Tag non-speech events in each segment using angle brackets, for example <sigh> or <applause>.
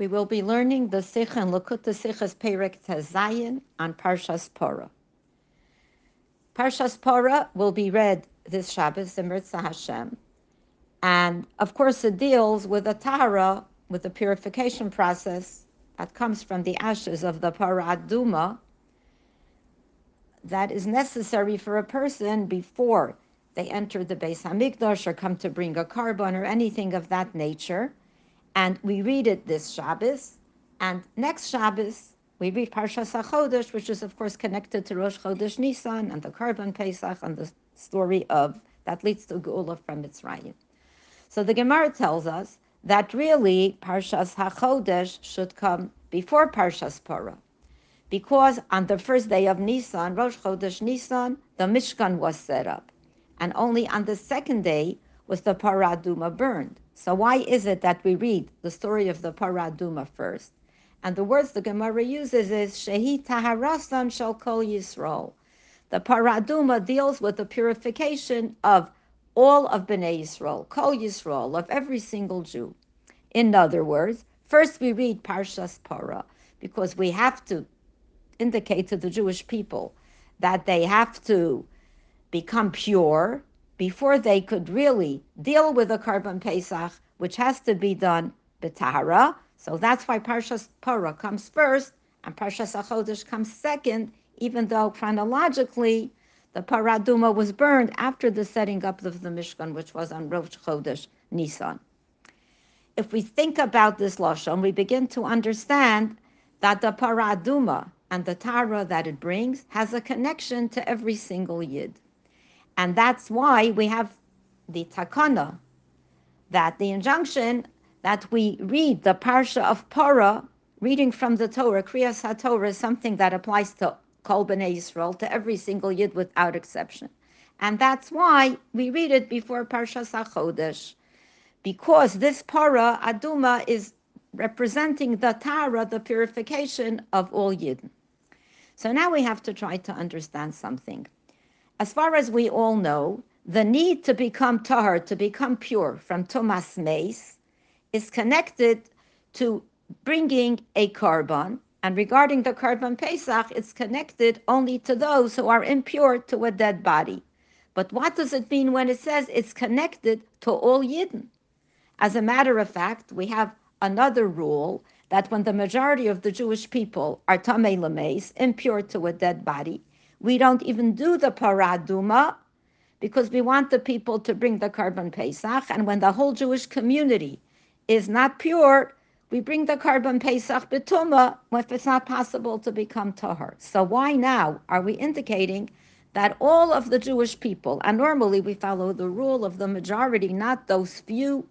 We will be learning the sicha and Likkutei Sichos Perek Tezayin on Parshas Porah. Parshas Porah will be read this Shabbos, in Mirza Hashem. And of course, it deals with a Tahara, with the purification process that comes from the ashes of the Parah Duma that is necessary for a person before they enter the Beis Hamikdash or come to bring a korban or anything of that nature. And we read it this Shabbos. And next Shabbos, we read Parshas HaChodesh, which is, of course, connected to Rosh Chodesh Nisan and the Korban Pesach and the story of that leads to Geula from Mitzrayim. So the Gemara tells us that really Parshas HaChodesh should come before Parshas Porah. Because on the first day of Nisan, Rosh Chodesh Nisan, the Mishkan was set up. And only on the second day was the Paraduma burned. So why is it that we read the story of the Paraduma first? And the words the Gemara uses is Shehi Taharasan Shal Kol Yisrael. The Paraduma deals with the purification of all of Bnei Yisrael, Kol Yisrael, of every single Jew. In other words, first we read Parshas Parah because we have to indicate to the Jewish people that they have to become pure before they could really deal with the korban Pesach, which has to be done b'tahara. So that's why Parshas Parah comes first and Parshas Achodesh comes second, even though chronologically the Paraduma was burned after the setting up of the Mishkan, which was on Rosh Chodesh Nisan. If we think about this lashon, we begin to understand that the Paraduma and the Tara that it brings has a connection to every single Yid. And that's why we have the takana, that the injunction that we read the parsha of Parah, reading from the Torah, Kriyas HaTorah, is something that applies to Kol B'nai Yisrael, to every single Yid without exception. And that's why we read it before Parsha HaChodesh, because this Parah, Aduma, is representing the Tara, the purification of all Yid. So now we have to try to understand something. As far as we all know, the need to become tahar, to become pure from Tumas Meis, is connected to bringing a korban. And regarding the korban Pesach, it's connected only to those who are impure to a dead body. But what does it mean when it says it's connected to all Yidden? As a matter of fact, we have another rule that when the majority of the Jewish people are tamei lameis, impure to a dead body, we don't even do the paraduma because we want the people to bring the korban Pesach. And when the whole Jewish community is not pure, we bring the korban Pesach betuma if it's not possible to become tahar. So why now are we indicating that all of the Jewish people, and normally we follow the rule of the majority, not those few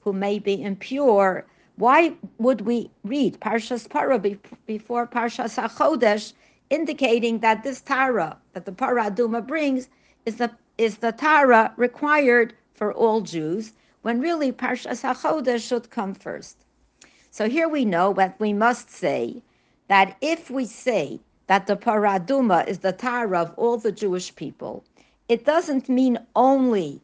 who may be impure, why would we read Parshas Parah before Parshas HaChodesh indicating that this Tara that the Paraduma brings is the is the Tara required for all Jews, when really Parshas HaChodesh should come first. So here we know that we must say that if we say that the Paraduma is the Tara of all the Jewish people, it doesn't mean only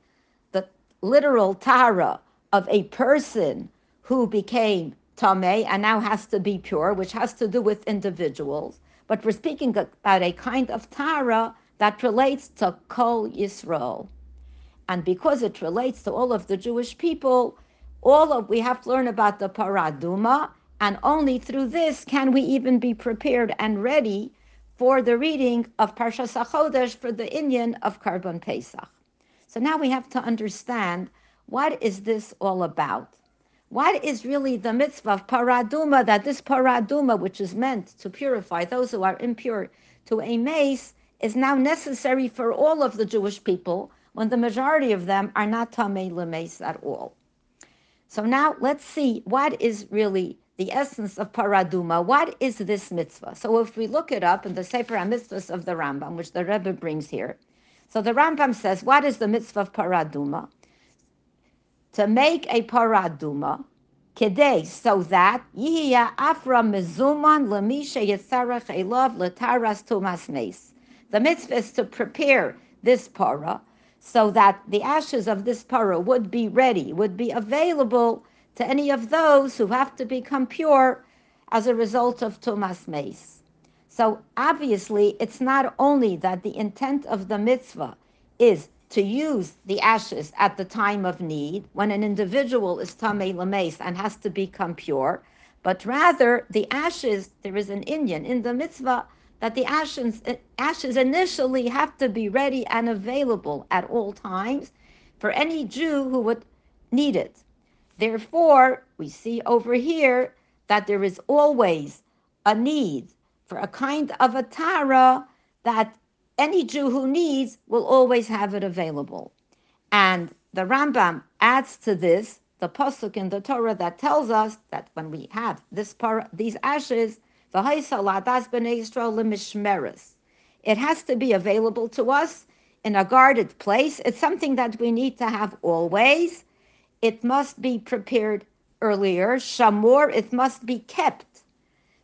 the literal Tara of a person who became Tameh and now has to be pure, which has to do with individuals but we're speaking about a kind of Tara that relates to Kol Yisrael. And because it relates to all of the Jewish people, all of we have to learn about the Paraduma, and only through this can we even be prepared and ready for the reading of Parshas HaChodesh for the inyan of Korban Pesach. So now we have to understand what is this all about? What is really the mitzvah of paraduma, that this paraduma, which is meant to purify those who are impure to a meis, is now necessary for all of the Jewish people when the majority of them are not tamei lemes at all. So now let's see what is really the essence of paraduma. What is this mitzvah? So if we look it up in the Sefer HaMitzvos of the Rambam, which the Rebbe brings here, so the Rambam says, what is the mitzvah of paraduma? To make a paraduma, kedei, so that yihiya afra mezuman lemisha yitzarach elov letaras tumas nes. The mitzvah is to prepare this para so that the ashes of this para would be ready, would be available to any of those who have to become pure as a result of Tumas Meis. So obviously, it's not only that the intent of the mitzvah is to use the ashes at the time of need, when an individual is tamei lames and has to become pure, but rather the ashes, there is an inyan in the mitzvah that the ashes, ashes initially have to be ready and available at all times for any Jew who would need it. Therefore, we see over here that there is always a need for a kind of a tara that any Jew who needs will always have it available. And the Rambam adds to this the pasuk in the Torah that tells us that when we have this par- these ashes, the it has to be available to us in a guarded place. It's something that we need to have always. It must be prepared earlier. Shamor, it must be kept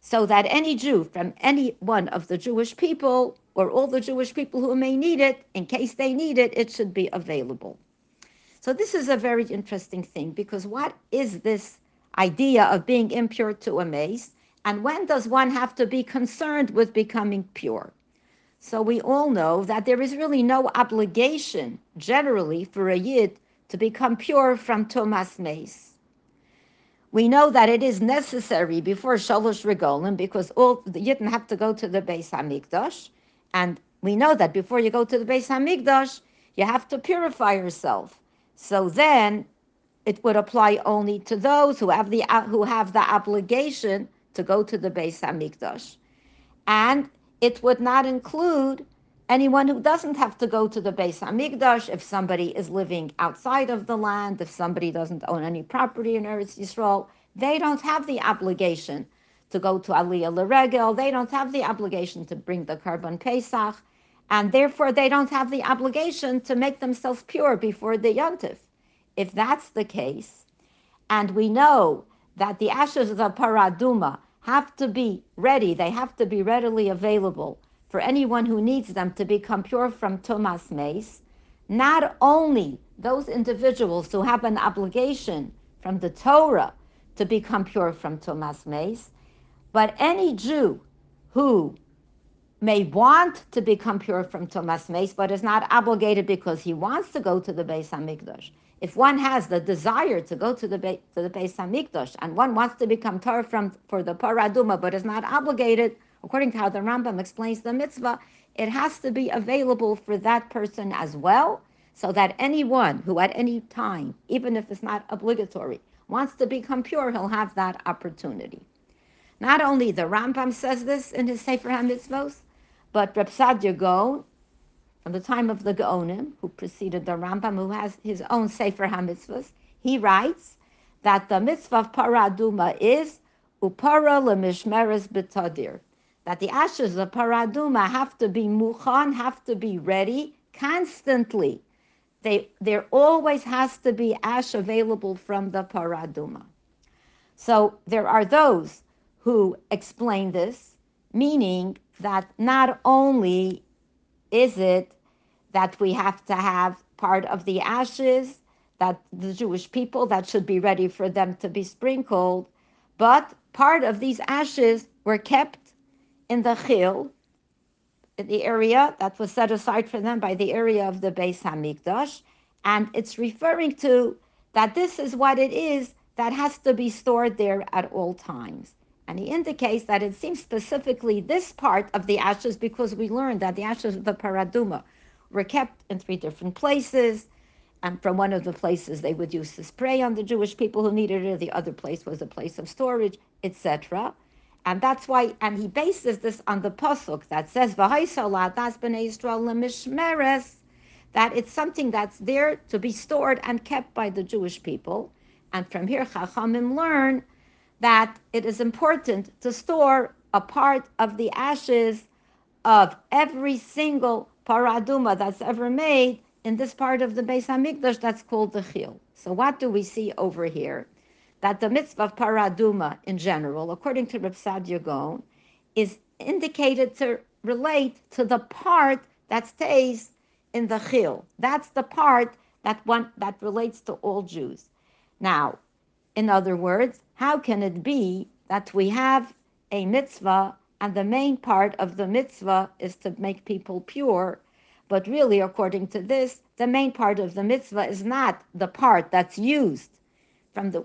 so that any Jew from any one of the Jewish people or all the Jewish people who may need it, in case they need it, it should be available. So this is a very interesting thing because what is this idea of being impure to a meis? And when does one have to be concerned with becoming pure? So we all know that there is really no obligation generally for a yid to become pure from Tumas Meis. We know that it is necessary before Shalosh Regalim because all the Yidden have to go to the Beis Hamikdash, and we know that before you go to the Beis Hamikdash, you have to purify yourself. So then, it would apply only to those who have the uh, who have the obligation to go to the Beis Hamikdash, and it would not include anyone who doesn't have to go to the Beis Hamikdash, if somebody is living outside of the land, if somebody doesn't own any property in Eretz Yisrael, they don't have the obligation to go to Aliyah L'Regel. They don't have the obligation to bring the Korban Pesach, and therefore they don't have the obligation to make themselves pure before the Yontif. If that's the case, and we know that the ashes of the paraduma have to be ready, they have to be readily available for anyone who needs them to become pure from Tumas Meis, not only those individuals who have an obligation from the Torah to become pure from Tumas Meis, but any Jew who may want to become pure from Tumas Meis, but is not obligated because he wants to go to the Beis Hamikdash. If one has the desire to go to the Be- to the Beis Hamikdash and one wants to become tar from for the Paraduma, but is not obligated, according to how the Rambam explains the mitzvah, it has to be available for that person as well, so that anyone who at any time, even if it's not obligatory, wants to become pure, he'll have that opportunity. Not only the Rambam says this in his Sefer HaMitzvos, but Reb Sadia Gaon, from the time of the Gaonim, who preceded the Rambam, who has his own Sefer HaMitzvos, he writes that the mitzvah of Paraduma is upara lemishmeres betadir that the ashes of paraduma have to be mukhan, have to be ready constantly. They, there always has to be ash available from the paraduma. So there are those who explain this, meaning that not only is it that we have to have part of the ashes that the Jewish people that should be ready for them to be sprinkled, but part of these ashes were kept in the Chil, in the area that was set aside for them by the area of the Beis Hamikdash, and it's referring to that this is what it is that has to be stored there at all times. And he indicates that it seems specifically this part of the ashes because we learned that the ashes of the paraduma were kept in three different places. And from one of the places they would use to spray on the Jewish people who needed it, the other place was a place of storage, etc. And that's why, and he bases this on the pasuk that says, "V'haisalat b'nei Yisrael that it's something that's there to be stored and kept by the Jewish people. And from here, Chachamim learn that it is important to store a part of the ashes of every single paraduma that's ever made in this part of the Beis Hamikdash that's called the Chil. So what do we see over here? that the mitzvah of paraduma in general, according to Reb Sadia is indicated to relate to the part that stays in the chil. That's the part that one that relates to all Jews. Now, In other words, how can it be that we have a mitzvah and the main part of the mitzvah is to make people pure? But really, according to this, the main part of the mitzvah is not the part that's used from the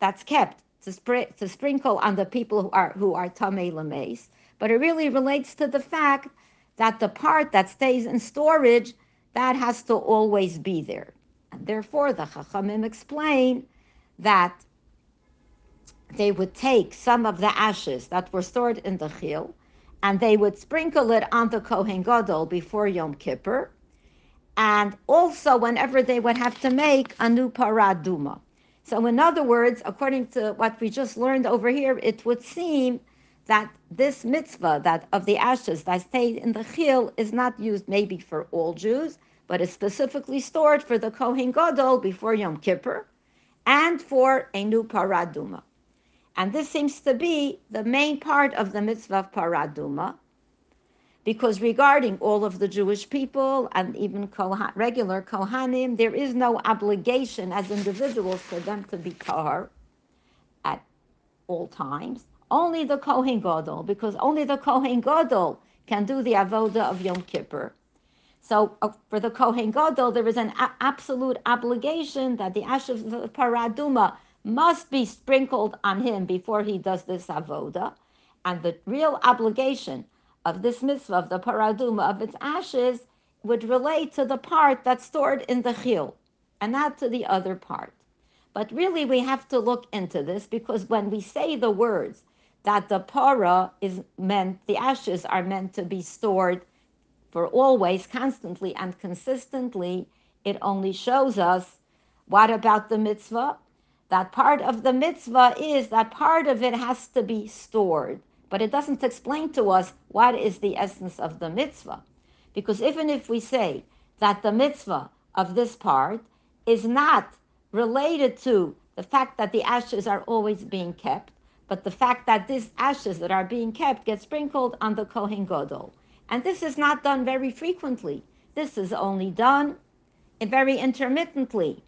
that's kept to, spr- to sprinkle on the people who are who are tamei lameis, but it really relates to the fact that the part that stays in storage that has to always be there, and therefore the chachamim explain that they would take some of the ashes that were stored in the chil, and they would sprinkle it on the kohen gadol before Yom Kippur, and also whenever they would have to make a new paraduma. So, in other words, according to what we just learned over here, it would seem that this mitzvah that of the ashes that stayed in the chil is not used maybe for all Jews, but is specifically stored for the Kohen Gadol before Yom Kippur and for a new paraduma. And this seems to be the main part of the mitzvah of paraduma, because regarding all of the Jewish people and even regular Kohanim, there is no obligation as individuals for them to be tahar at all times. Only the Kohen Gadol, because only the Kohen Gadol can do the avoda of Yom Kippur. So uh, for the Kohen Gadol, there is an a- absolute obligation that the ash of the paraduma must be sprinkled on him before he does this avoda, and the real obligation of this mitzvah of the paraduma of its ashes would relate to the part that's stored in the chil and not to the other part. But really, we have to look into this because when we say the words that the para is meant, the ashes are meant to be stored for always, constantly, and consistently, it only shows us what about the mitzvah? That part of the mitzvah is that part of it has to be stored but it doesn't explain to us what is the essence of the mitzvah. Because even if we say that the mitzvah of this part is not related to the fact that the ashes are always being kept, but the fact that these ashes that are being kept get sprinkled on the Kohen Gadol. And this is not done very frequently. This is only done eh, very intermittently,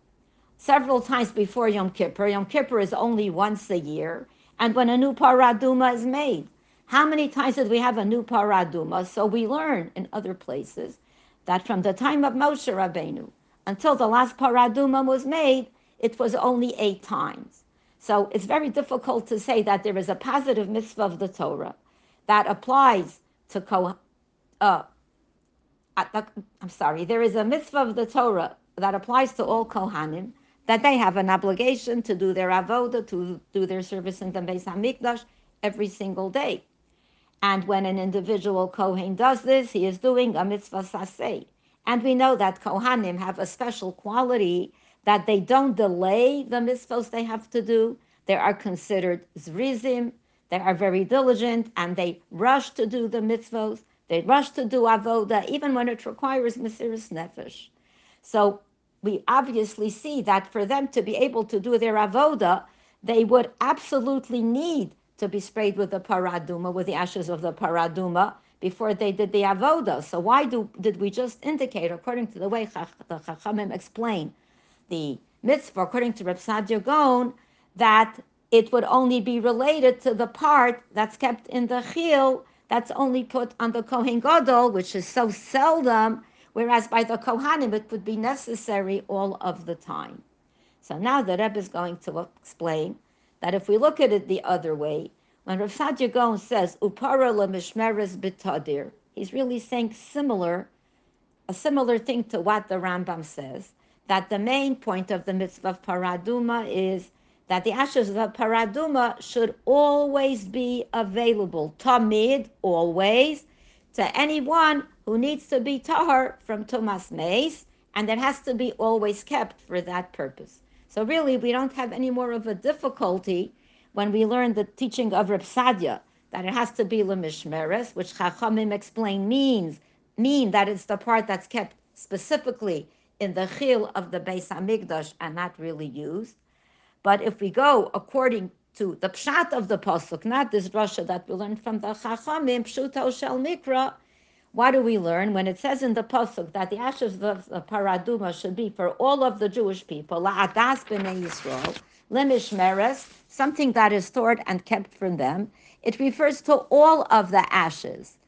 several times before Yom Kippur. Yom Kippur is only once a year, and when a new paraduma is made. How many times did we have a new paraduma? So we learn in other places that from the time of Moshe Rabbeinu until the last paraduma was made, it was only eight times. So it's very difficult to say that there is a positive mitzvah of the Torah that applies to Kohen. Uh, I'm sorry, there is a mitzvah of the Torah that applies to all Kohanim that they have an obligation to do their avoda, to do their service in the Beis Hamikdash every single day. And when an individual Kohen does this, he is doing a mitzvah saseh. And we know that Kohanim have a special quality that they don't delay the mitzvahs they have to do. They are considered zrizim. They are very diligent and they rush to do the mitzvahs. They rush to do avoda, even when it requires mesiris nefesh. So we obviously see that for them to be able to do their avoda, they would absolutely need to be sprayed with the paraduma, with the ashes of the paraduma, before they did the avoda. So why do did we just indicate, according to the way the Chachamim explain the mitzvah, according to Reb Sadia Gaon, that it would only be related to the part that's kept in the chil, that's only put on the Kohen Gadol, which is so seldom whereas by the Kohanim it would be necessary all of the time. So now the Rebbe is going to explain that if we look at it the other way, when Rav Sadia says upara lemishmeres bitadir, he's really saying similar, a similar thing to what the Rambam says. That the main point of the mitzvah of paraduma is that the ashes of the paraduma should always be available, tamid, always, to anyone who needs to be tahar from Tumas Meis, and that has to be always kept for that purpose. So really, we don't have any more of a difficulty when we learn the teaching of Reb Sadia, that it has to be lemishmeres, which Chachamim explain means mean that it's the part that's kept specifically in the chil of the Beis Hamikdash and not really used. But if we go according to the pshat of the pasuk, not this drasha that we learned from the Chachamim, pshuto shel mikra, what do we learn when it says in the pasuk that the ashes of the paraduma should be for all of the Jewish people, la'adas b'nei Yisrael, lemishmeres, something that is stored and kept from them. It refers to all of the ashes,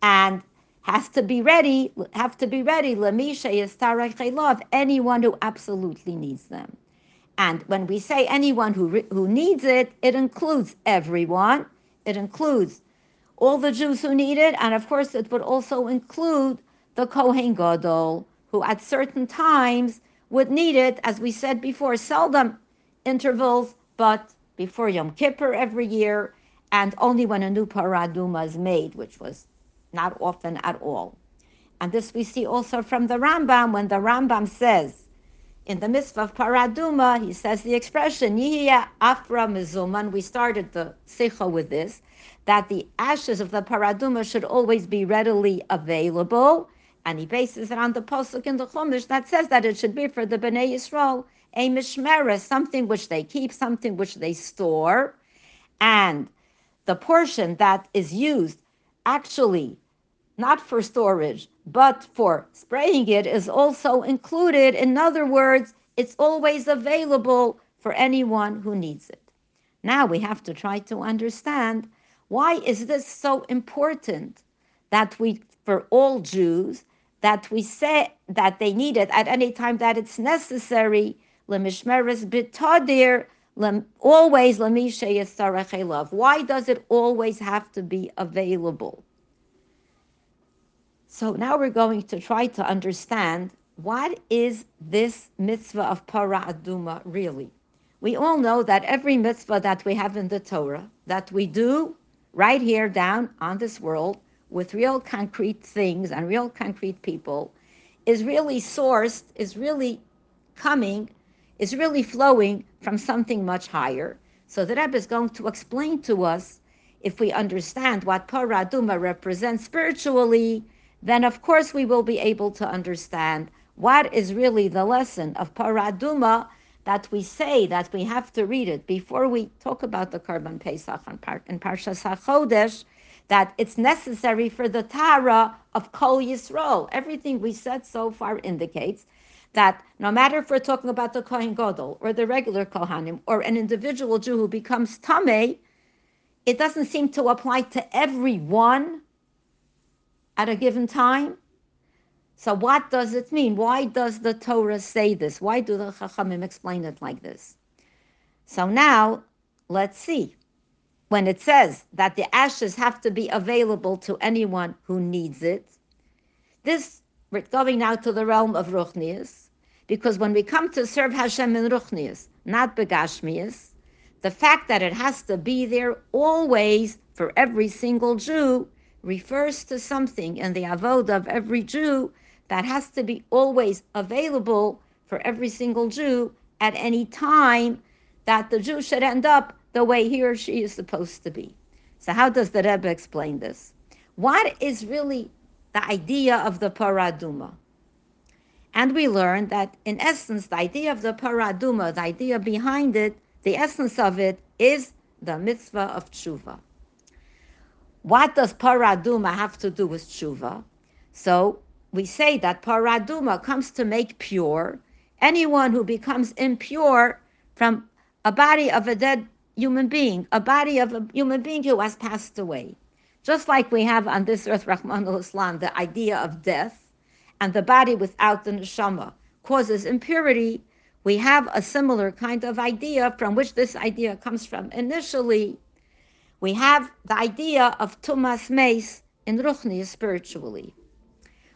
and has to be ready. Have to be ready. Lemisha love anyone who absolutely needs them. And when we say anyone who who needs it, it includes everyone. It includes all the Jews who need it, and of course, it would also include the Kohen Gadol, who at certain times would need it, as we said before, seldom intervals, but before Yom Kippur every year, and only when a new paraduma is made, which was not often at all. And this we see also from the Rambam, when the Rambam says, in the mitzvah of paraduma, he says the expression Yihya Afra Mizuman. We started the sikha with this, that the ashes of the paraduma should always be readily available, and he bases it on the pasuk in the Chumash that says that it should be for the Bnei Yisrael a mishmera, something which they keep, something which they store, and the portion that is used actually not for storage, but for spraying it is also included. In other words, it's always available for anyone who needs it. Now we have to try to understand why is this so important that we, for all Jews, that we say that they need it at any time that it's necessary. Always love. Why does it always have to be available? So now we're going to try to understand what is this mitzvah of para aduma really. We all know that every mitzvah that we have in the Torah, that we do right here down on this world with real concrete things and real concrete people, is really sourced, is really coming, is really flowing from something much higher. So the Rebbe is going to explain to us, if we understand what para aduma represents spiritually, then of course we will be able to understand what is really the lesson of Paraduma that we say that we have to read it before we talk about the Korban Pesach in, Par- in Parshas HaChodesh, that it's necessary for the Tara of Kol Yisrael. Everything we said so far indicates that no matter if we're talking about the Kohen Gadol or the regular Kohanim or an individual Jew who becomes Tameh, it doesn't seem to apply to everyone at a given time. So what does it mean? Why does the Torah say this? Why do the Chachamim explain it like this? So now let's see. When it says that the ashes have to be available to anyone who needs it, this we're going now to the realm of Ruchnius, because when we come to serve Hashem in Ruchnius, not Begashmius, the fact that it has to be there always for every single Jew refers to something in the avod of every Jew that has to be always available for every single Jew at any time that the Jew should end up the way he or she is supposed to be. So, how does the Rebbe explain this? What is really the idea of the paraduma? And we learn that, in essence, the idea of the paraduma, the idea behind it, the essence of it is the mitzvah of tshuva. What does paraduma have to do with tshuva? So we say that paraduma comes to make pure anyone who becomes impure from a body of a dead human being, a body of a human being who has passed away. Just like we have on this earth, Rachmana litzlan, the idea of death and the body without the neshama causes impurity, we have a similar kind of idea from which this idea comes from. Initially, we have the idea of Tumas Meis in Ruchni spiritually.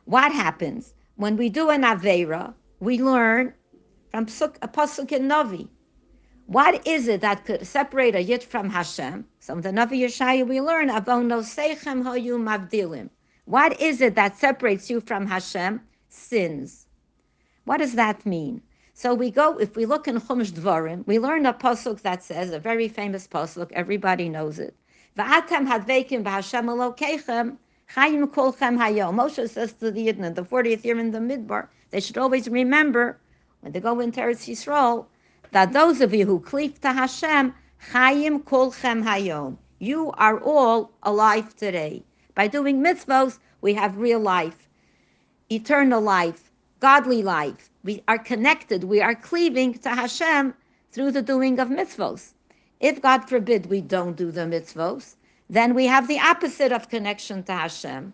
What happens when we do an Avera? We learn from Pasuk in Navi. What is it that could separate a Yit from Hashem? So in the Navi Yeshaya we learn Avono Seichem Hoyu Mavdilim. What is it that separates you from Hashem? Sins. What does that mean? So we go, if we look in Chumash Dvarim, we learn a pasuk that says, a very famous pasuk, everybody knows it. Hadvekim. Moshe says to the Yidden, the 40th year in the Midbar, they should always remember, when they go into Eretz Yisrael, that those of you who cleave to Hashem, chayim kolchem hayom. You are all alive today. By doing mitzvos, we have real life, eternal life, godly life. We are connected. We are cleaving to Hashem through the doing of mitzvos. If God forbid we don't do the mitzvos, then we have the opposite of connection to Hashem.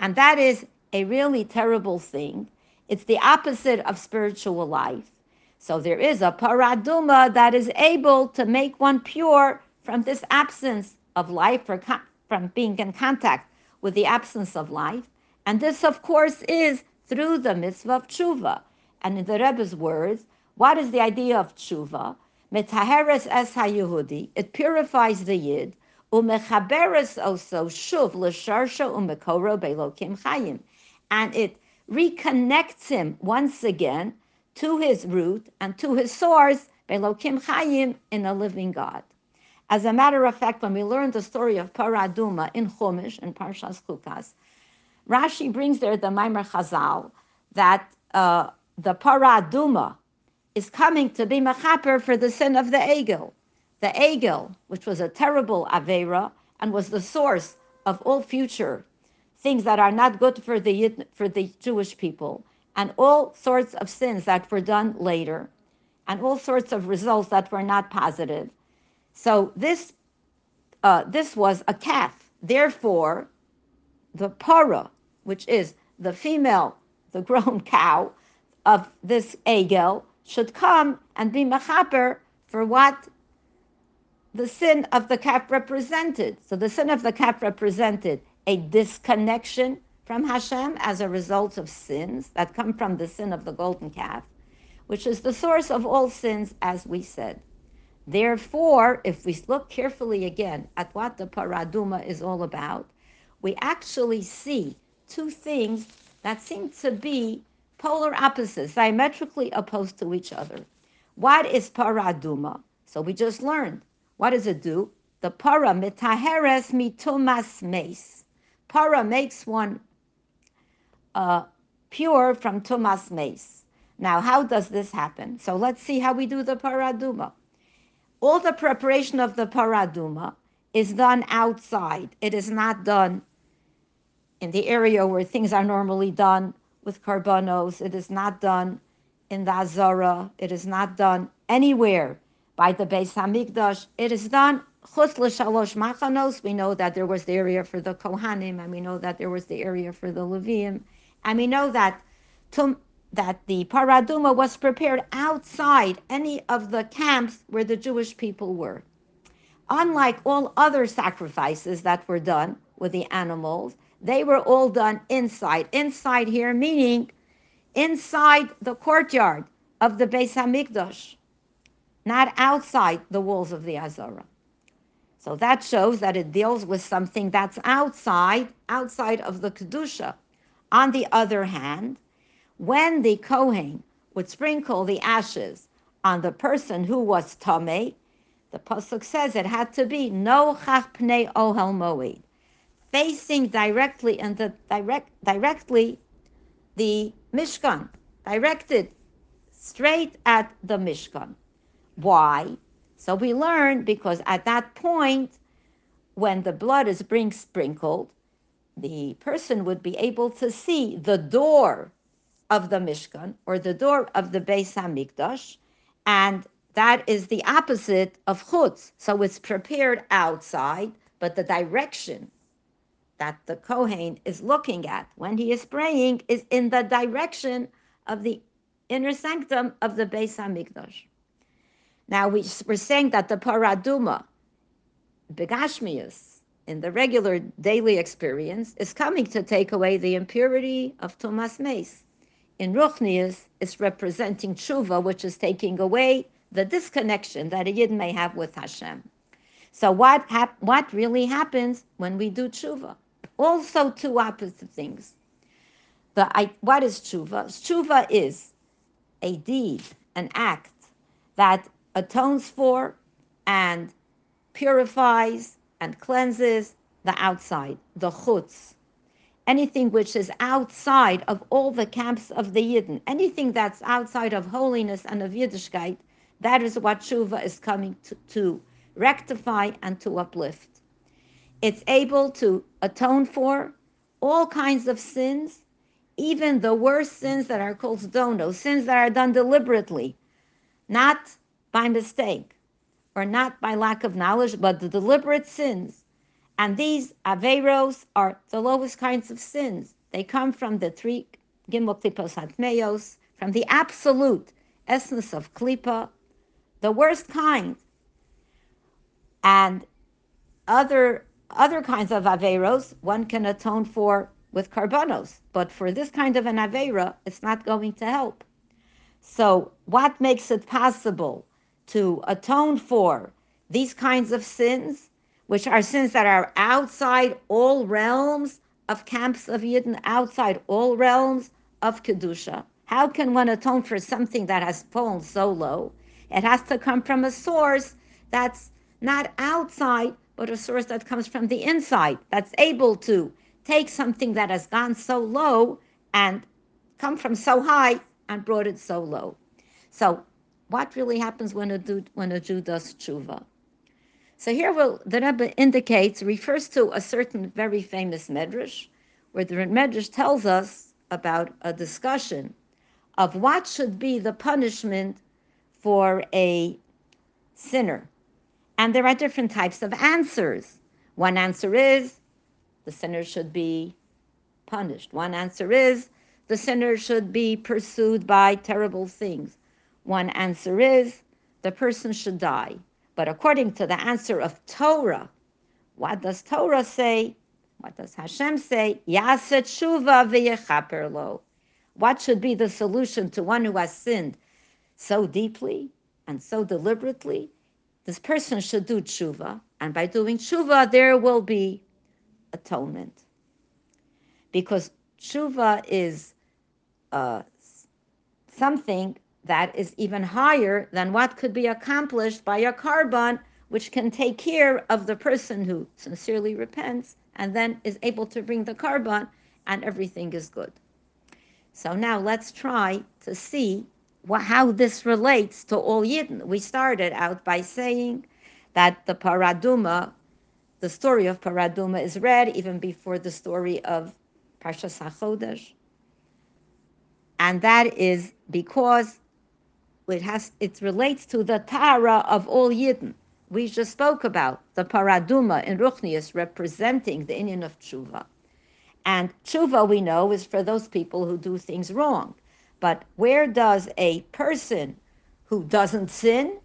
And that is a really terrible thing. It's the opposite of spiritual life. So there is a paraduma that is able to make one pure from this absence of life from being in contact with the absence of life. And this, of course, is through the mitzvah of tshuva. And in the Rebbe's words, what is the idea of tshuva? Metaheres es hayehudi, it purifies the yid, umechaberes also shuv l'sharsha umekoro belokim chayim, and it reconnects him once again to his root and to his source, belokim chayim, in a living God. As a matter of fact, when we learn the story of Paraduma in Chumash and Parshas Chukas, Rashi brings there the Maimer Chazal that uh, the Paraduma is coming to be mechaper for the sin of the Egel. The Egel, which was a terrible Avera and was the source of all future things that are not good for the, for the Jewish people, and all sorts of sins that were done later, and all sorts of results that were not positive. So this, uh, this was a calf. Therefore, the para, which is the female, the grown <laughs> cow of this egel, should come and be mechaper for what the sin of the calf represented. So the sin of the calf represented a disconnection from Hashem as a result of sins that come from the sin of the golden calf, which is the source of all sins, as we said. Therefore, if we look carefully again at what the paraduma is all about, we actually see two things that seem to be polar opposites, diametrically opposed to each other. What is paraduma? So we just learned. What does it do? The para mitaheres mitumas meis. Para makes one uh, pure from tumas meis. Now, how does this happen? So let's see how we do the paraduma. All the preparation of the paraduma is done outside. It is not done in the area where things are normally done with karbanos. It is not done in the Azara. It is not done anywhere by the Beis Hamikdash. It is done chutz l'shalosh machanos. We know that there was the area for the Kohanim, and we know that there was the area for the Levim, and we know that tum, that the paraduma was prepared outside any of the camps where the Jewish people were. Unlike all other sacrifices that were done with the animals, they were all done inside. Inside here, meaning inside the courtyard of the Beis Hamikdash, not outside the walls of the Azara. So that shows that it deals with something that's outside, outside of the Kedusha. On the other hand, when the Kohen would sprinkle the ashes on the person who was Tameh, the Pasuk says it had to be no chachpnei ohel moed facing directly and the direct directly the Mishkan, directed straight at the Mishkan. Why? So we learn because at that point, when the blood is being sprinkled, the person would be able to see the door of the Mishkan or the door of the Beis Hamikdash, and that is the opposite of chutz. So it's prepared outside, but the direction that the Kohen is looking at when he is praying is in the direction of the inner sanctum of the Beis Hamikdash. Now we, we're saying that the paraduma, begashmius, in the regular daily experience, is coming to take away the impurity of Tumas Meis. In Ruchnius, it's representing tshuva, which is taking away the disconnection that a yid may have with Hashem. So what hap- what really happens when we do tshuva? Also two opposite things. The, I, what is tshuva? Tshuva is a deed, an act that atones for and purifies and cleanses the outside, the chutz. Anything which is outside of all the camps of the Yidden, anything that's outside of holiness and of Yiddishkeit, that is what tshuva is coming to, to rectify and to uplift it's able to atone for all kinds of sins, even the worst sins that are called dono, sins that are done deliberately, not by mistake or not by lack of knowledge, but the deliberate sins. And these averos are the lowest kinds of sins. They come from the three gimel klipos from the absolute essence of klipa, the worst kind. And other other kinds of averos one can atone for with korbanos, but for this kind of an avera, it's not going to help. So, what makes it possible to atone for these kinds of sins, which are sins that are outside all realms of camps of Yidden, outside all realms of Kedusha? How can one atone for something that has fallen so low? It has to come from a source that's not outside, but a source that comes from the inside, that's able to take something that has gone so low and come from so high and brought it so low. So, what really happens when a, Jew, when a Jew does tshuva? So here will, the Rebbe indicates, refers to a certain very famous medrash, where the medrash tells us about a discussion of what should be the punishment for a sinner. And there are different types of answers. One answer is the sinner should be punished. One answer is the sinner should be pursued by terrible things. One answer is the person should die. But according to the answer of Torah, what does Torah say? What does Hashem say? What should be the solution to one who has sinned so deeply and so deliberately? This person should do tshuva, and by doing tshuva, there will be atonement. Because tshuva is uh, something that is even higher than what could be accomplished by a korban, which can take care of the person who sincerely repents and then is able to bring the korban, and everything is good. So now let's try to see how this relates to all Yidden. We started out by saying that the paraduma, the story of paraduma, is read even before the story of Parshas HaChodesh. And that is because it has it relates to the Tara of all Yidden. We just spoke about the paraduma in Ruchnius representing the inyan of Tshuva. And tshuva, we know, is for those people who do things wrong. But where does a person who doesn't sin,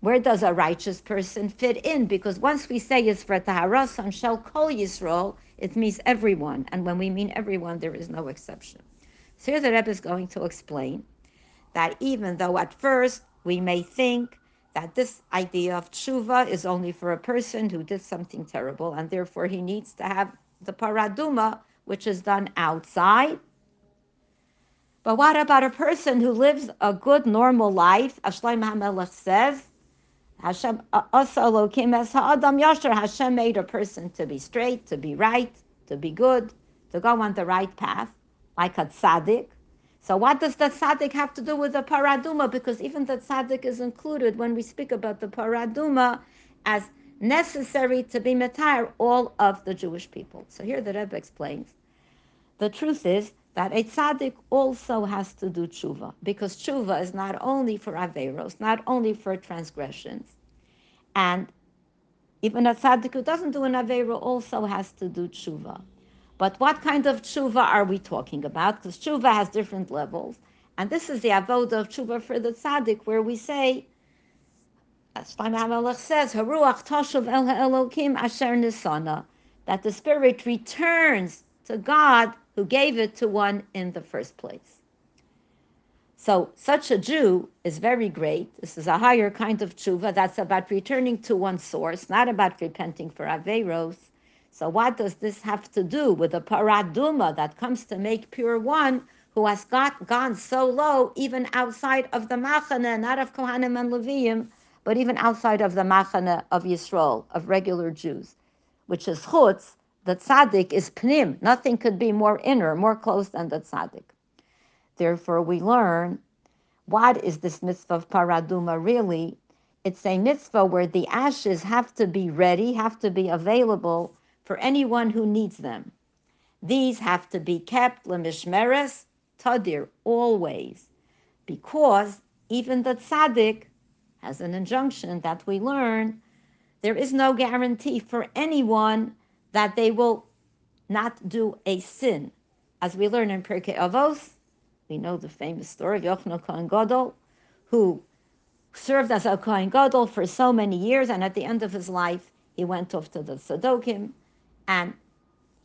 where does a righteous person fit in? Because once we say on Shel Kol Yisrael, it means everyone. And when we mean everyone, there is no exception. So here the Rebbe is going to explain that even though at first we may think that this idea of tshuva is only for a person who did something terrible, and therefore he needs to have the paraduma which is done outside. But what about a person who lives a good, normal life? Ashleim HaMelech says, Hashem Yasher. Hashem made a person to be straight, to be right, to be good, to go on the right path, like a tzaddik. So what does the tzaddik have to do with the paraduma? Because even the tzaddik is included when we speak about the paraduma as necessary to be metar all of the Jewish people. So here the Rebbe explains the truth is that a tzaddik also has to do tshuva because tshuva is not only for averos, not only for transgressions, and even a tzaddik who doesn't do an avero also has to do tshuva. But what kind of tshuva are we talking about? Because tshuva has different levels, and this is the avodah of tshuva for the tzaddik, where we say, as Shlomo says, "Haruach toshuv el Elokim asher nisana," that the spirit returns to God who gave it to one in the first place. So, such a Jew is very great. This is a higher kind of tshuva that's about returning to one source, not about repenting for Averos. So, what does this have to do with the paraduma that comes to make pure one who has got gone so low, even outside of the machane, not of Kohanim and Leviim, but even outside of the machane of Yisrael, of regular Jews, which is chutz, the tzaddik is pnim. Nothing could be more inner, more close than the tzaddik. Therefore, we learn what is this mitzvah of paraduma really? It's a mitzvah where the ashes have to be ready, have to be available for anyone who needs them. These have to be kept lemishmeres tadir always, because even the tzaddik has an injunction that we learn there is no guarantee for anyone that they will not do a sin. As we learn in Pirkei Avos, we know the famous story of Yochanan Kohen Gadol, who served as a Kohen Gadol for so many years, and at the end of his life, he went off to the Sadokim, and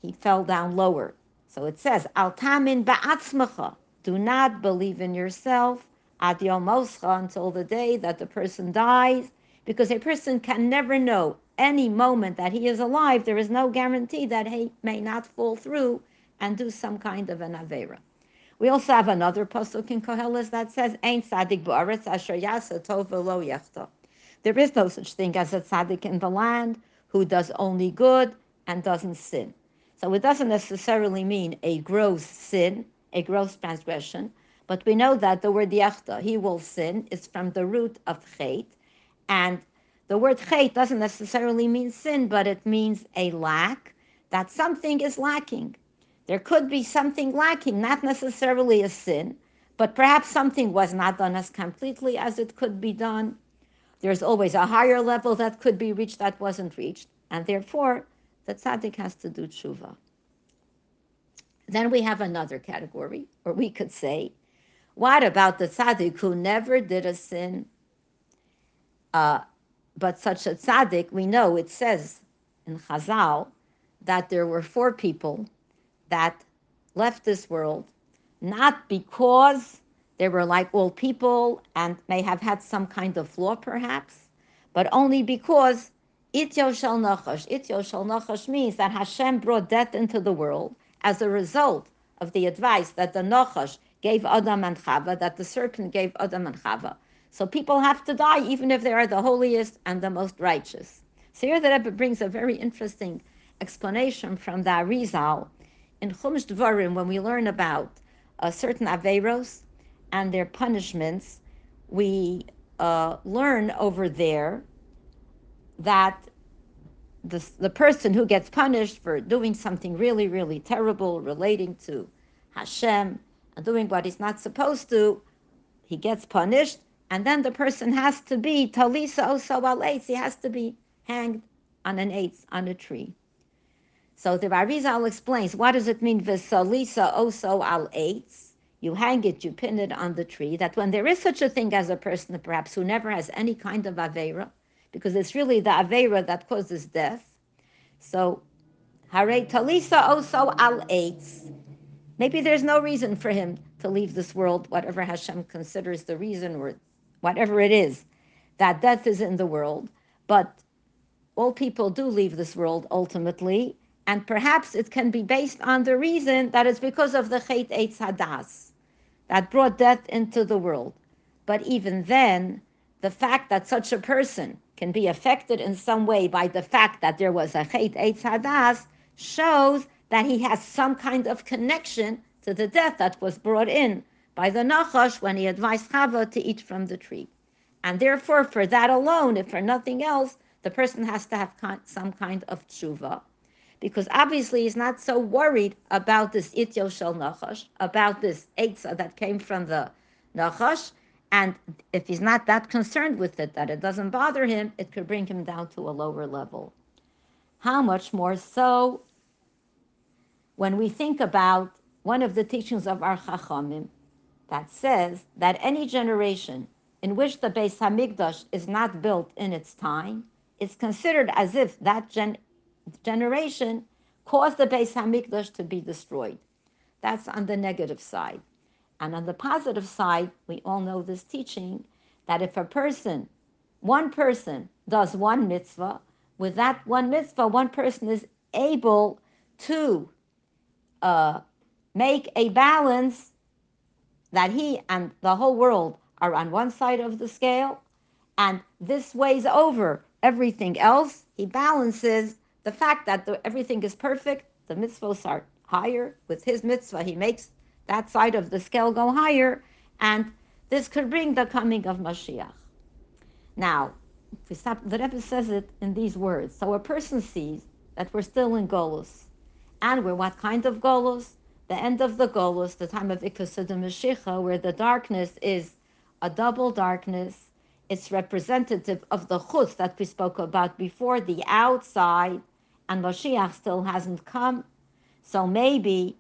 he fell down lower. So it says, Al tamin ba'atzmacha, do not believe in yourself, ad yomoscha, until the day that the person dies, because a person can never know any moment that he is alive, there is no guarantee that he may not fall through and do some kind of an avera. We also have another pasuk in Koheles that says, "Ein tzaddik ba'aretz asher yasa tov v'lo yechta." There is no such thing as a tzaddik in the land who does only good and doesn't sin. So it doesn't necessarily mean a gross sin, a gross transgression, but we know that the word yachta, he will sin, is from the root of chet, and the word chet doesn't necessarily mean sin, but it means a lack, that something is lacking. There could be something lacking, not necessarily a sin, but perhaps something was not done as completely as it could be done. There's always a higher level that could be reached that wasn't reached, and therefore the tzaddik has to do tshuva. Then we have another category, or we could say, what about the tzaddik who never did a sin? Uh, but such a tzaddik, we know it says in Chazal that there were four people that left this world, not because they were like all people and may have had some kind of flaw perhaps, but only because Ityo Shel Nachash. Shel Nachash means that Hashem brought death into the world as a result of the advice that the Nachash gave Adam and Chava, that the serpent gave Adam and Chava. So people have to die even if they are the holiest and the most righteous. So here the Rebbe brings a very interesting explanation from the Arizal in Chumash Dvarim when we learn about uh, certain Averos and their punishments. We uh, learn over there that the, the person who gets punished for doing something really, really terrible relating to Hashem and doing what he's not supposed to, he gets punished, and then the person has to be talisa oso al eitz. He has to be hanged on an eitz on a tree. So the Arizal explains what does it mean v'salisa oso al eitz. You hang it, you pin it on the tree. That when there is such a thing as a person, perhaps who never has any kind of avera, because it's really the avera that causes death. So, hare talisa oso al eitz. Maybe there's no reason for him to leave this world, whatever Hashem considers the reason or whatever it is, that death is in the world. But all people do leave this world ultimately, and perhaps it can be based on the reason that it's because of the Chet Eitz Hadas that brought death into the world. But even then, the fact that such a person can be affected in some way by the fact that there was a Chet Eitz Hadas shows that he has some kind of connection to the death that was brought in by the Nachash when he advised Chava to eat from the tree. And therefore, for that alone, if for nothing else, the person has to have some kind of tshuva. Because obviously he's not so worried about this ityo shel nachash, about this etza that came from the nachash. And if he's not that concerned with it, that it doesn't bother him, it could bring him down to a lower level. How much more so when we think about one of the teachings of our Chachamim that says that any generation in which the Beis Hamikdash is not built in its time is considered as if that gen- generation caused the Beis Hamikdash to be destroyed. That's on the negative side. And on the positive side, we all know this teaching that if a person, one person, does one mitzvah, with that one mitzvah, one person is able to uh, make a balance that he and the whole world are on one side of the scale, and this weighs over everything else. He balances the fact that the, everything is perfect, the mitzvahs are higher. With his mitzvah, he makes that side of the scale go higher, and this could bring the coming of Mashiach. Now, if we stop, the Rebbe says it in these words. So a person sees that we're still in Golus. And we're what kind of Golus? The end of the Golus, the time of Ikusudim Mashiach, where the darkness is a double darkness. It's representative of the chutz that we spoke about before, the outside, and Mashiach still hasn't come. So maybe,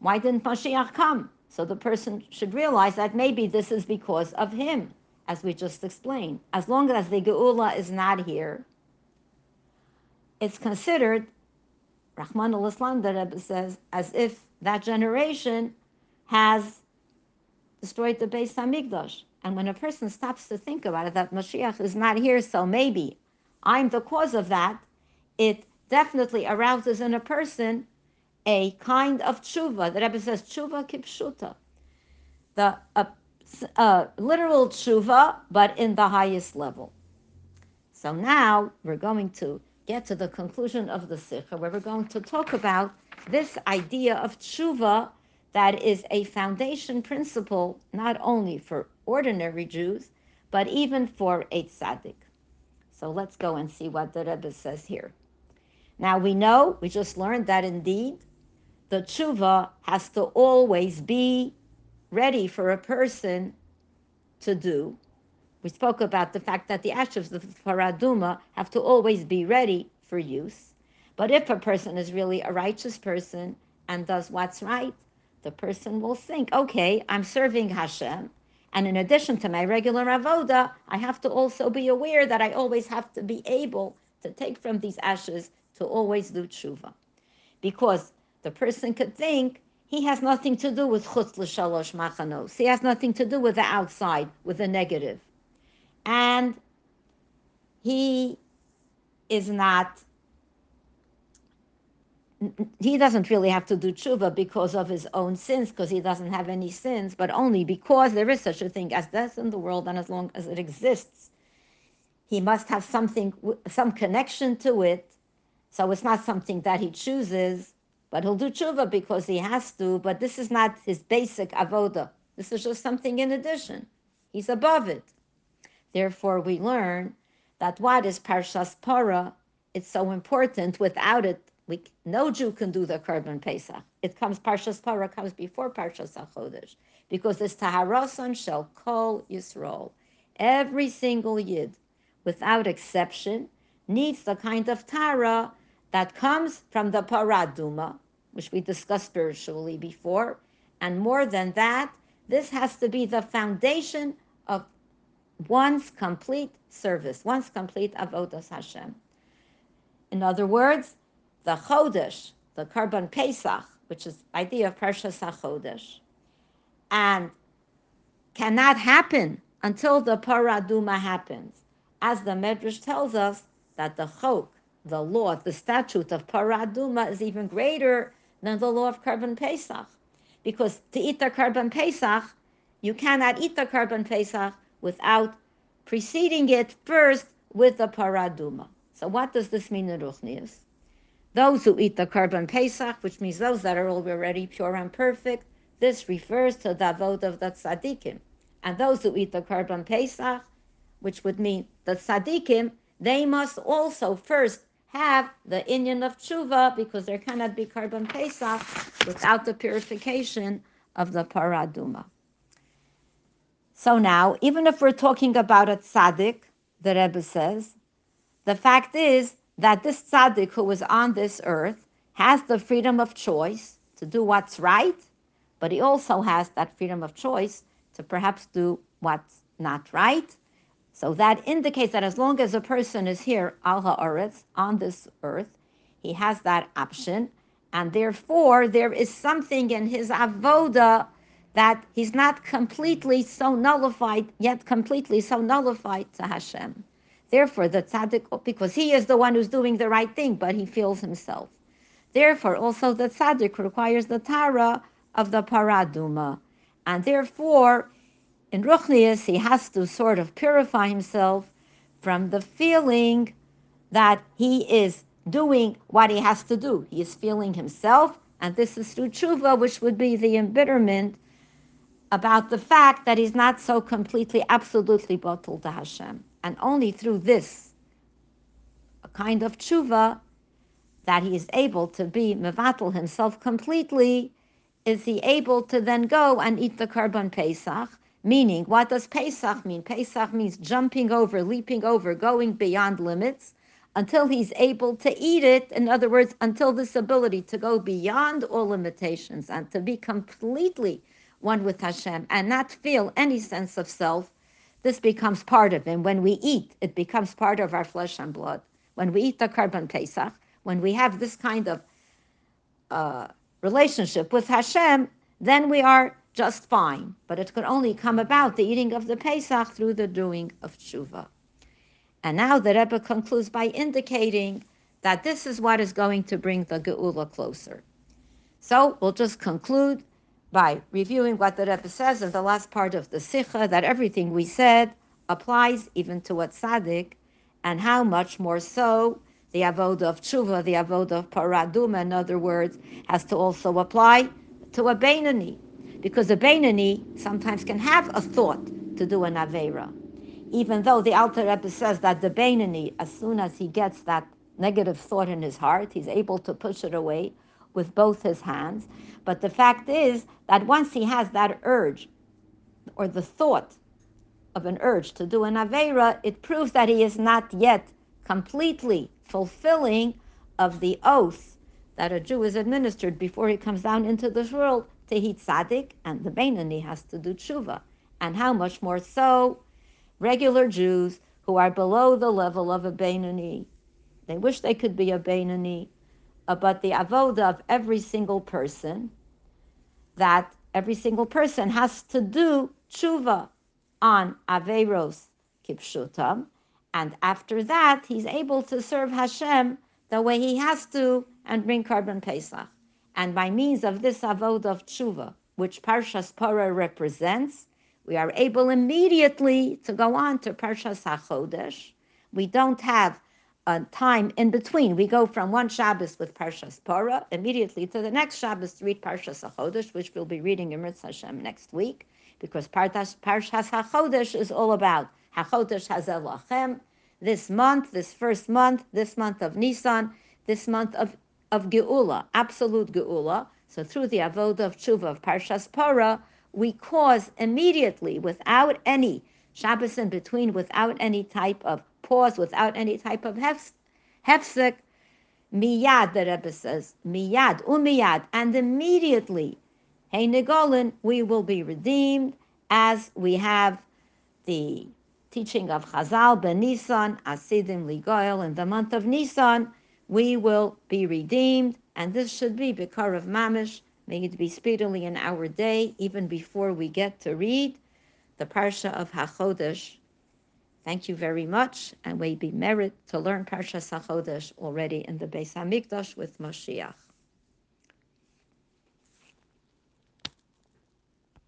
why didn't Mashiach come? So the person should realize that maybe this is because of him, as we just explained. As long as the Geula is not here, it's considered, Rachmana litzlan, the Rebbe says, as if that generation has destroyed the Beis Hamikdash. And when a person stops to think about it, that Mashiach is not here, so maybe I'm the cause of that, it definitely arouses in a person a kind of tshuva. The Rebbe says tshuva kipshuta, the uh, uh, literal tshuva, but in the highest level. So now we're going to get to the conclusion of the sicha, where we're going to talk about this idea of tshuva that is a foundation principle not only for ordinary Jews, but even for a tzaddik. So let's go and see what the Rebbe says here. Now we know, we just learned that indeed the tshuva has to always be ready for a person to do. We spoke about the fact that the ashes of the paraduma have to always be ready for use. But if a person is really a righteous person and does what's right, the person will think, okay, I'm serving Hashem. And in addition to my regular avoda, I have to also be aware that I always have to be able to take from these ashes to always do tshuva. Because the person could think he has nothing to do with chutz l'shalosh machanos. He has nothing to do with the outside, with the negative. And he is not, he doesn't really have to do tshuva because of his own sins, because he doesn't have any sins, but only because there is such a thing as death in the world, and as long as it exists, he must have something, some connection to it. So it's not something that he chooses, but he'll do tshuva because he has to, but this is not his basic avoda. This is just something in addition. He's above it. Therefore, we learn that what is Parshas Para, it's so important. Without it, we, no Jew can do the Korban Pesach. It comes, Parshas Para comes before Parshas HaChodesh, because this Taharasan shel kol Yisrael. Every single Yid, without exception, needs the kind of Tara that comes from the Paraduma, which we discussed spiritually before. And more than that, this has to be the foundation of one's complete service, one's complete avodas Hashem. In other words, the Chodesh, the Korban Pesach, which is idea of Parshas HaChodesh, and cannot happen until the Paraduma happens. As the Medrash tells us that the Chok, the law, the statute of Paraduma is even greater than the law of Korban Pesach. Because to eat the Korban Pesach, you cannot eat the Korban Pesach without preceding it first with the Paraduma. So what does this mean in Ruchnius? Those who eat the Korban Pesach, which means those that are already pure and perfect, this refers to the vote of the tzaddikim. And those who eat the Korban Pesach, which would mean the tzaddikim, they must also first have the inyan of tshuva because there cannot be Korban Pesach without the purification of the paraduma. So now, even if we're talking about a tzaddik, the Rebbe says, the fact is that this tzaddik who is on this earth has the freedom of choice to do what's right, but he also has that freedom of choice to perhaps do what's not right so that indicates that as long as a person is here, al ha'aretz, on this earth, he has that option. And therefore, there is something in his avoda that he's not completely so nullified, yet completely so nullified to Hashem. Therefore, the tzaddik, because he is the one who's doing the right thing, but he feels himself. Therefore, also the tzaddik requires the tara of the paraduma. And therefore, in Ruchnius, he has to sort of purify himself from the feeling that he is doing what he has to do. He is feeling himself, and this is through tshuva, which would be the embitterment about the fact that he's not so completely, absolutely bottled to Hashem. And only through this, a kind of tshuva, that he is able to be mevatel himself completely, is he able to then go and eat the korban pesach Meaning, what does Pesach mean? Pesach means jumping over, leaping over, going beyond limits until he's able to eat it. In other words, until this ability to go beyond all limitations and to be completely one with Hashem and not feel any sense of self, this becomes part of him. When we eat, it becomes part of our flesh and blood. When we eat the Korban Pesach, when we have this kind of uh, relationship with Hashem, then we are just fine. But it could only come about the eating of the Pesach through the doing of tshuva. And now the Rebbe concludes by indicating that this is what is going to bring the Geula closer. So we'll just conclude by reviewing what the Rebbe says in the last part of the Sicha, that everything we said applies even to a tzaddik, and how much more so the avodah of tshuva, the avodah of paraduma, in other words, has to also apply to a Beinoni because a Beinoni sometimes can have a thought to do an Avera. Even though the Alter Rebbe says that the Beinoni, as soon as he gets that negative thought in his heart, he's able to push it away with both his hands. But the fact is that once he has that urge or the thought of an urge to do an Avera, it proves that he is not yet completely fulfilling of the oath that a Jew is administered before he comes down into this world Tehi Tzaddik, and the Beinoni has to do tshuva. And how much more so regular Jews who are below the level of a Beinoni. They wish they could be a Beinoni, but the avoda of every single person, that every single person has to do tshuva on Averos Kipshutam, and after that, he's able to serve Hashem the way he has to and bring Korban Pesach. And by means of this avod of tshuva, which Parshas Parah represents, we are able immediately to go on to Parshas HaChodesh. We don't have a time in between. We go from one Shabbos with Parshas Parah immediately to the next Shabbos to read Parshas HaChodesh, which we'll be reading in Ritz Hashem next week, because Parshas, Parshas HaChodesh is all about HaChodesh Hazelachem, this month, this first month, this month of Nisan, this month of of Geula, absolute Geula. So through the Avodah of Tshuva of Parshas Parah, we cause immediately, without any Shabbos in between, without any type of pause, without any type of hefsek, miyad, the Rebbe says, miyad, umiyad, and immediately, hey Nigolin, we will be redeemed as we have the teaching of Chazal ben Nisan, Asidim Ligoil, in the month of Nisan, we will be redeemed, and this should be Bikar of Mamish. May it be speedily in our day, even before we get to read the Parsha of HaChodesh. Thank you very much, and we be merit to learn Parsha HaChodesh already in the Beis Hamikdash with Mashiach.